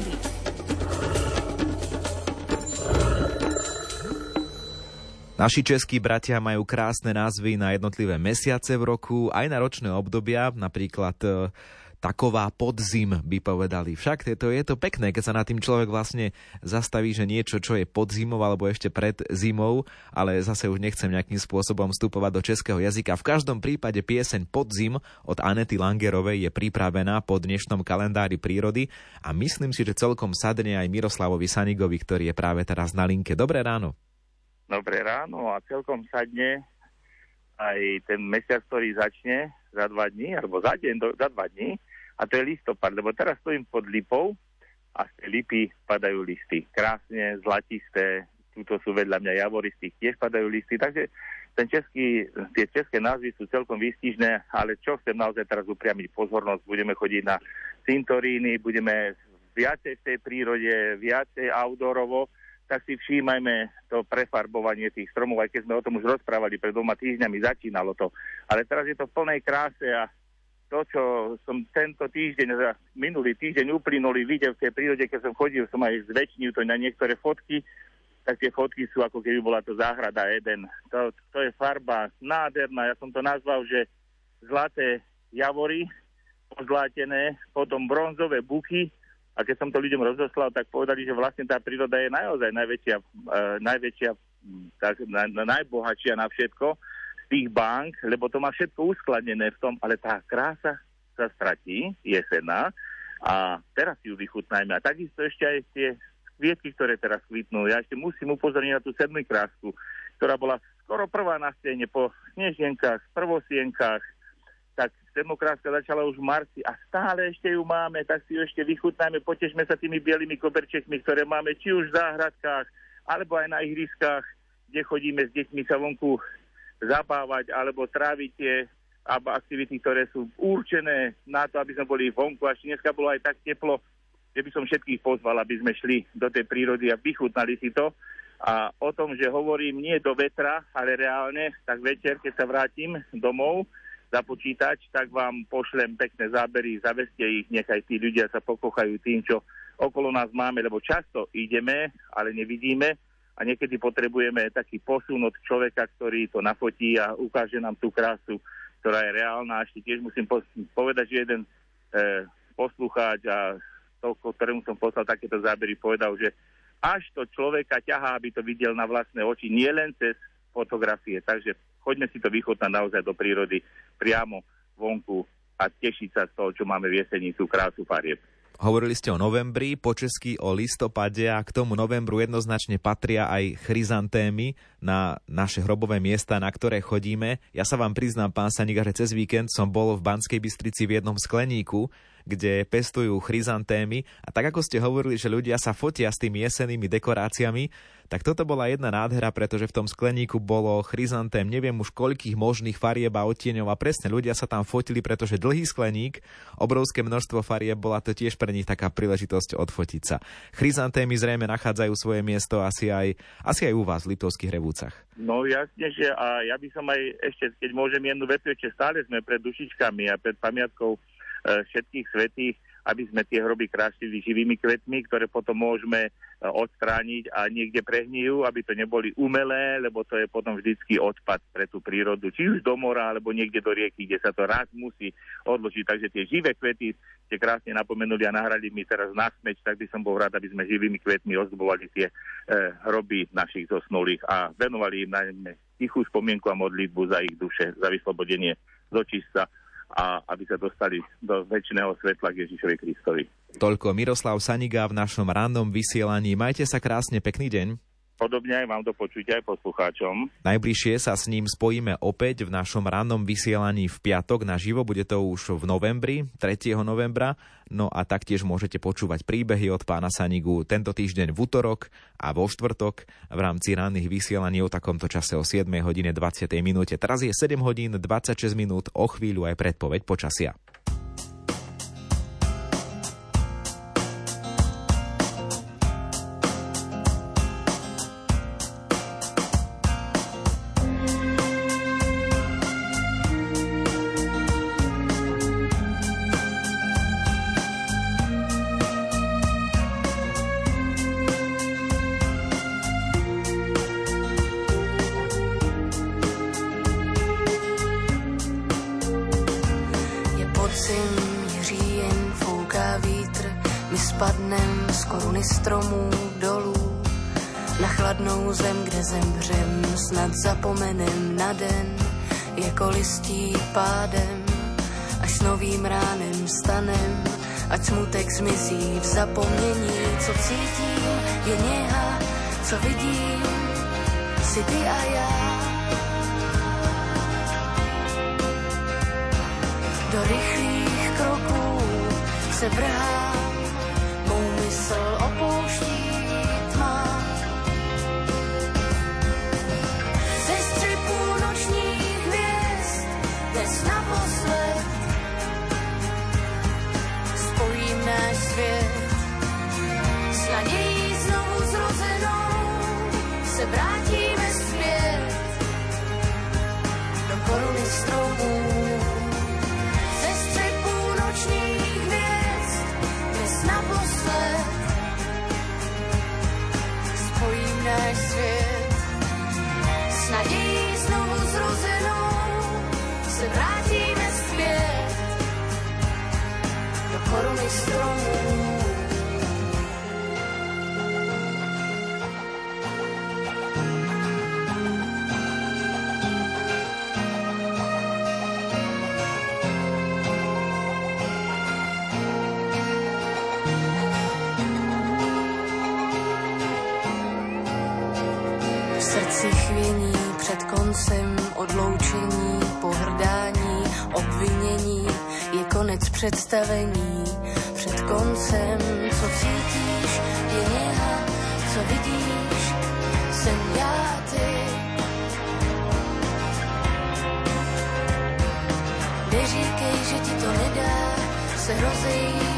prírody. Naši českí bratia majú krásne názvy na jednotlivé mesiace v roku, aj na ročné obdobia, napríklad e, taková podzim by povedali. Však je to, je to pekné, keď sa na tým človek vlastne zastaví, že niečo, čo je pod zimou alebo ešte pred zimou, ale zase už nechcem nejakým spôsobom vstupovať do českého jazyka. V každom prípade pieseň Podzim od Anety Langerovej je pripravená po dnešnom kalendári prírody a myslím si, že celkom sadne aj Miroslavovi Sanigovi, ktorý je práve teraz na linke. Dobré ráno. Dobré ráno a celkom sadne aj ten mesiac, ktorý začne za dva dní, alebo za deň, do, za dva dní, a to je listopad, lebo teraz stojím pod lipou a z tej lipy padajú listy. Krásne, zlatisté, túto sú vedľa mňa tých tiež padajú listy, takže ten český, tie české názvy sú celkom výstižné, ale čo chcem naozaj teraz upriamiť pozornosť, budeme chodiť na cintoríny, budeme viacej v tej prírode, viacej outdoorovo, tak si všímajme to prefarbovanie tých stromov, aj keď sme o tom už rozprávali, pred dvoma týždňami začínalo to. Ale teraz je to v plnej kráse a to, čo som tento týždeň, minulý týždeň uplynulý videl v tej prírode, keď som chodil, som aj zväčšnil to na niektoré fotky, tak tie fotky sú ako keby bola to záhrada Eden. To, to je farba nádherná, ja som to nazval, že zlaté javory, pozlátené, potom bronzové buky, a keď som to ľuďom rozoslal, tak povedali, že vlastne tá príroda je naozaj najväčšia, uh, najväčšia tak, na, na, najbohatšia na všetko tých bank, lebo to má všetko uskladnené v tom, ale tá krása sa stratí, jesená, a teraz ju vychutnajme. A takisto ešte aj tie kvietky, ktoré teraz kvitnú. Ja ešte musím upozorniť na tú sedmú krásku, ktorá bola skoro prvá na scéne po snežienkách, prvosienkách, tak demokrátka začala už v marci a stále ešte ju máme, tak si ju ešte vychutnáme, potešme sa tými bielými koberčekmi, ktoré máme či už v záhradkách, alebo aj na ihriskách, kde chodíme s deťmi sa vonku zabávať, alebo tráviť tie aktivity, ktoré sú určené na to, aby sme boli vonku. Až dneska bolo aj tak teplo, že by som všetkých pozval, aby sme šli do tej prírody a vychutnali si to. A o tom, že hovorím nie do vetra, ale reálne, tak večer, keď sa vrátim domov, za počítač, tak vám pošlem pekné zábery, zaveste ich, nechaj tí ľudia sa pokochajú tým, čo okolo nás máme, lebo často ideme, ale nevidíme a niekedy potrebujeme taký posun od človeka, ktorý to nafotí a ukáže nám tú krásu, ktorá je reálna. A ešte tiež musím povedať, že jeden e, poslucháč a to, ktorému som poslal takéto zábery, povedal, že až to človeka ťahá, aby to videl na vlastné oči, nie len cez fotografie. Takže poďme si to vychutnať naozaj do prírody priamo vonku a tešiť sa z toho, čo máme v jesení, tú krásu farieb. Hovorili ste o novembri, po česky o listopade a k tomu novembru jednoznačne patria aj chryzantémy na naše hrobové miesta, na ktoré chodíme. Ja sa vám priznám, pán Saniga, že cez víkend som bol v Banskej Bystrici v jednom skleníku, kde pestujú chryzantémy a tak ako ste hovorili, že ľudia sa fotia s tými jesenými dekoráciami, tak toto bola jedna nádhera, pretože v tom skleníku bolo chryzantém neviem už koľkých možných farieb a odtieňov a presne ľudia sa tam fotili, pretože dlhý skleník, obrovské množstvo farieb, bola to tiež pre nich taká príležitosť odfotiť sa. Chryzantémy zrejme nachádzajú svoje miesto asi aj, asi aj u vás v Litovských revúcach. No jasne, že a ja by som aj ešte, keď môžem jednu vetu, ešte stále sme pred dušičkami a pred pamiatkou všetkých svetých, aby sme tie hroby krášili živými kvetmi, ktoré potom môžeme e, odstrániť a niekde prehnijú, aby to neboli umelé, lebo to je potom vždycky odpad pre tú prírodu, či už do mora, alebo niekde do rieky, kde sa to raz musí odložiť. Takže tie živé kvety ste krásne napomenuli a nahrali mi teraz na smeč, tak by som bol rád, aby sme živými kvetmi ozdobovali tie e, hroby našich zosnulých a venovali im najmä tichú spomienku a modlitbu za ich duše, za vyslobodenie z očista a aby sa dostali do väčšného svetla k Ježišovi Kristovi. Toľko Miroslav Saniga v našom rannom vysielaní. Majte sa krásne, pekný deň. Podobne aj vám do počutia aj poslucháčom. Najbližšie sa s ním spojíme opäť v našom rannom vysielaní v piatok na živo, bude to už v novembri, 3. novembra, no a taktiež môžete počúvať príbehy od pána Sanigu tento týždeň v útorok a vo štvrtok v rámci ranných vysielaní o takomto čase o 7 hodine 20 minúte. Teraz je 7 hodín 26 minút, o chvíľu aj predpoveď počasia. Podzim, jen fouká vítr, my spadnem z koruny stromů dolů. Na chladnou zem, kde zemřem, snad zapomenem na den, jako listí pádem, až novým ránem stanem, ať smutek zmizí v zapomnění, co cítím, je něha, co vidím, si ty a já. Do rychlých se vrhám, mou mysl opouští tma. Ze střepů nočních hvězd, dnes naposled, spojím náš svět. S nadějí znovu zrozenou, se vrátíme srdci chvění před koncem odloučení, pohrdání, obvinění je konec představení. Před koncem, co cítíš, je něha, co vidíš, jsem já ty. Neříkej, že ti to nedá se rozejít